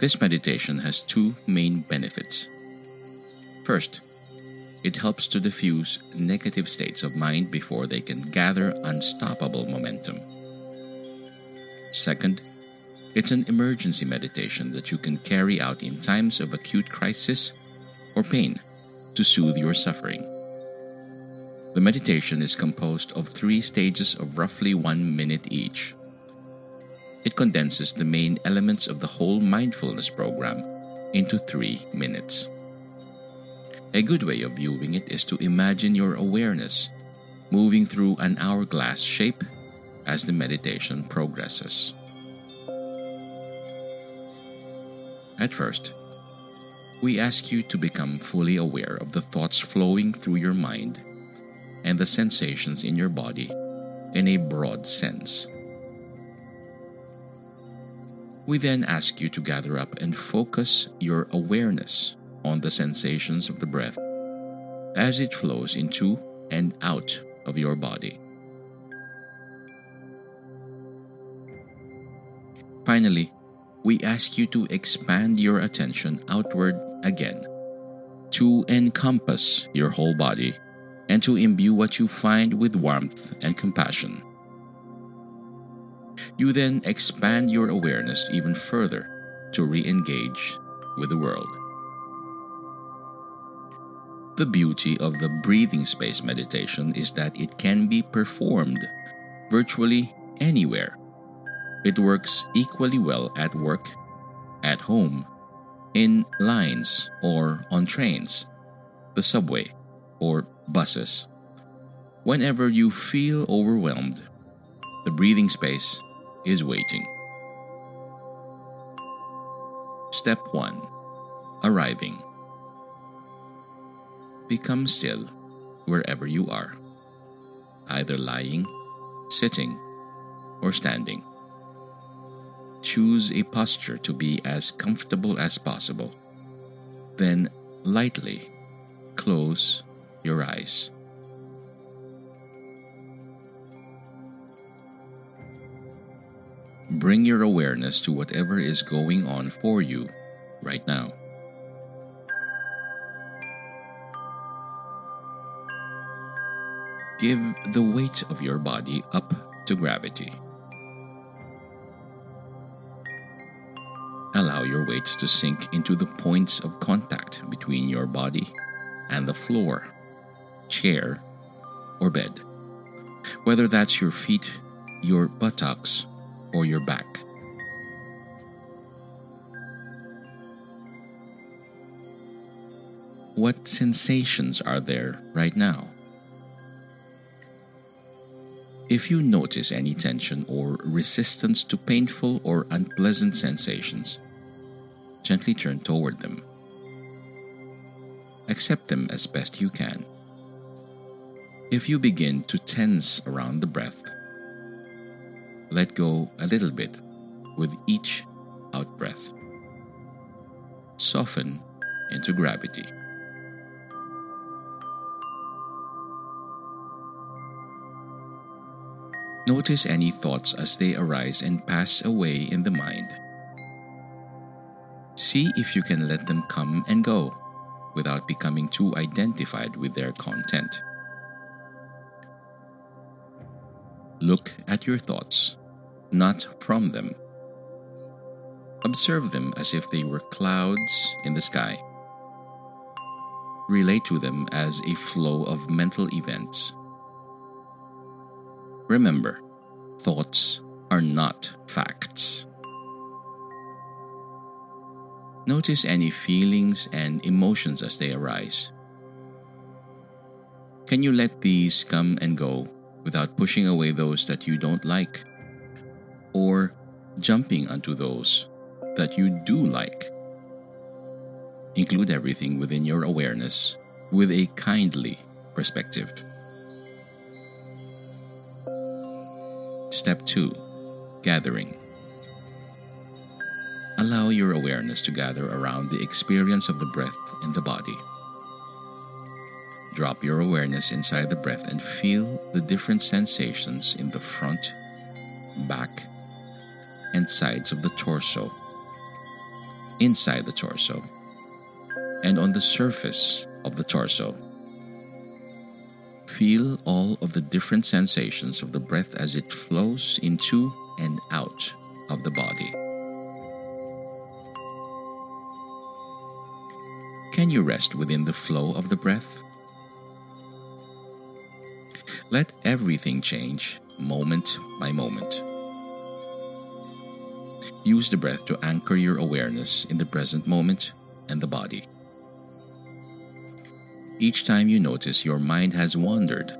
This meditation has two main benefits. First, it helps to diffuse negative states of mind before they can gather unstoppable momentum. Second, it's an emergency meditation that you can carry out in times of acute crisis or pain to soothe your suffering. The meditation is composed of three stages of roughly one minute each. It condenses the main elements of the whole mindfulness program into three minutes. A good way of viewing it is to imagine your awareness moving through an hourglass shape as the meditation progresses. At first, we ask you to become fully aware of the thoughts flowing through your mind and the sensations in your body in a broad sense. We then ask you to gather up and focus your awareness on the sensations of the breath as it flows into and out of your body. Finally, we ask you to expand your attention outward again, to encompass your whole body, and to imbue what you find with warmth and compassion. You then expand your awareness even further to re engage with the world. The beauty of the breathing space meditation is that it can be performed virtually anywhere. It works equally well at work, at home, in lines or on trains, the subway, or buses. Whenever you feel overwhelmed, the breathing space is waiting. Step 1 Arriving. Become still wherever you are, either lying, sitting, or standing. Choose a posture to be as comfortable as possible. Then lightly close your eyes. Bring your awareness to whatever is going on for you right now. Give the weight of your body up to gravity. Allow your weight to sink into the points of contact between your body and the floor, chair, or bed. Whether that's your feet, your buttocks, or your back. What sensations are there right now? If you notice any tension or resistance to painful or unpleasant sensations, gently turn toward them. Accept them as best you can. If you begin to tense around the breath, let go a little bit with each out breath. Soften into gravity. Notice any thoughts as they arise and pass away in the mind. See if you can let them come and go without becoming too identified with their content. Look at your thoughts, not from them. Observe them as if they were clouds in the sky. Relate to them as a flow of mental events Remember, thoughts are not facts. Notice any feelings and emotions as they arise. Can you let these come and go without pushing away those that you don't like or jumping onto those that you do like? Include everything within your awareness with a kindly perspective. Step 2 Gathering. Allow your awareness to gather around the experience of the breath in the body. Drop your awareness inside the breath and feel the different sensations in the front, back, and sides of the torso, inside the torso, and on the surface of the torso. Feel all of the different sensations of the breath as it flows into and out of the body. Can you rest within the flow of the breath? Let everything change moment by moment. Use the breath to anchor your awareness in the present moment and the body. Each time you notice your mind has wandered,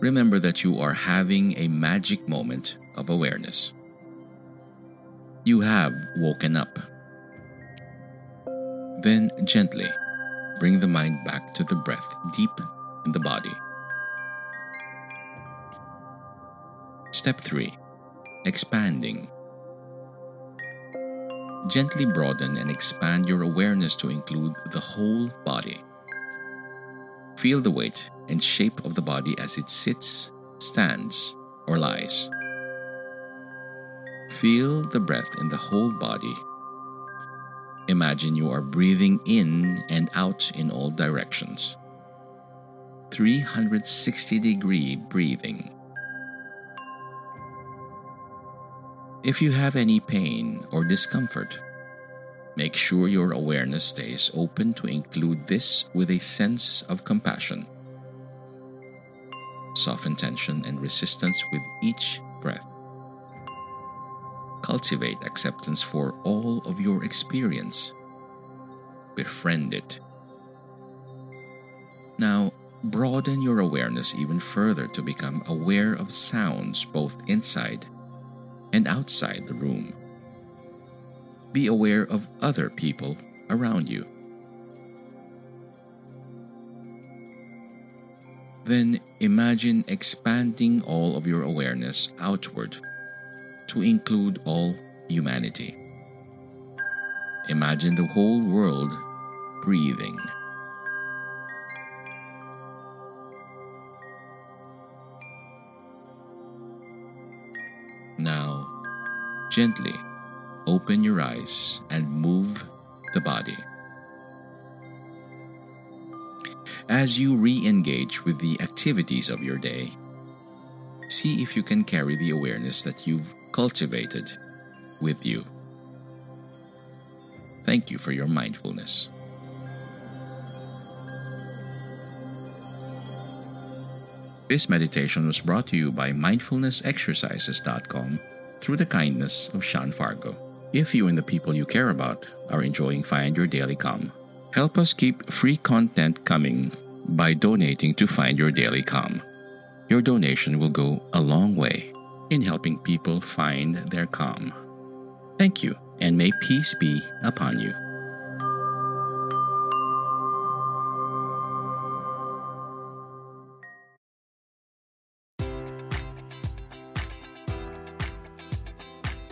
remember that you are having a magic moment of awareness. You have woken up. Then gently bring the mind back to the breath deep in the body. Step 3 Expanding. Gently broaden and expand your awareness to include the whole body. Feel the weight and shape of the body as it sits, stands, or lies. Feel the breath in the whole body. Imagine you are breathing in and out in all directions. 360 degree breathing. If you have any pain or discomfort, Make sure your awareness stays open to include this with a sense of compassion. Soften tension and resistance with each breath. Cultivate acceptance for all of your experience. Befriend it. Now, broaden your awareness even further to become aware of sounds both inside and outside the room be aware of other people around you. Then imagine expanding all of your awareness outward to include all humanity. Imagine the whole world breathing. Gently open your eyes and move the body. As you re engage with the activities of your day, see if you can carry the awareness that you've cultivated with you. Thank you for your mindfulness. This meditation was brought to you by mindfulnessexercises.com through the kindness of Sean Fargo. If you and the people you care about are enjoying Find Your Daily Calm, help us keep free content coming by donating to Find Your Daily Calm. Your donation will go a long way in helping people find their calm. Thank you, and may peace be upon you.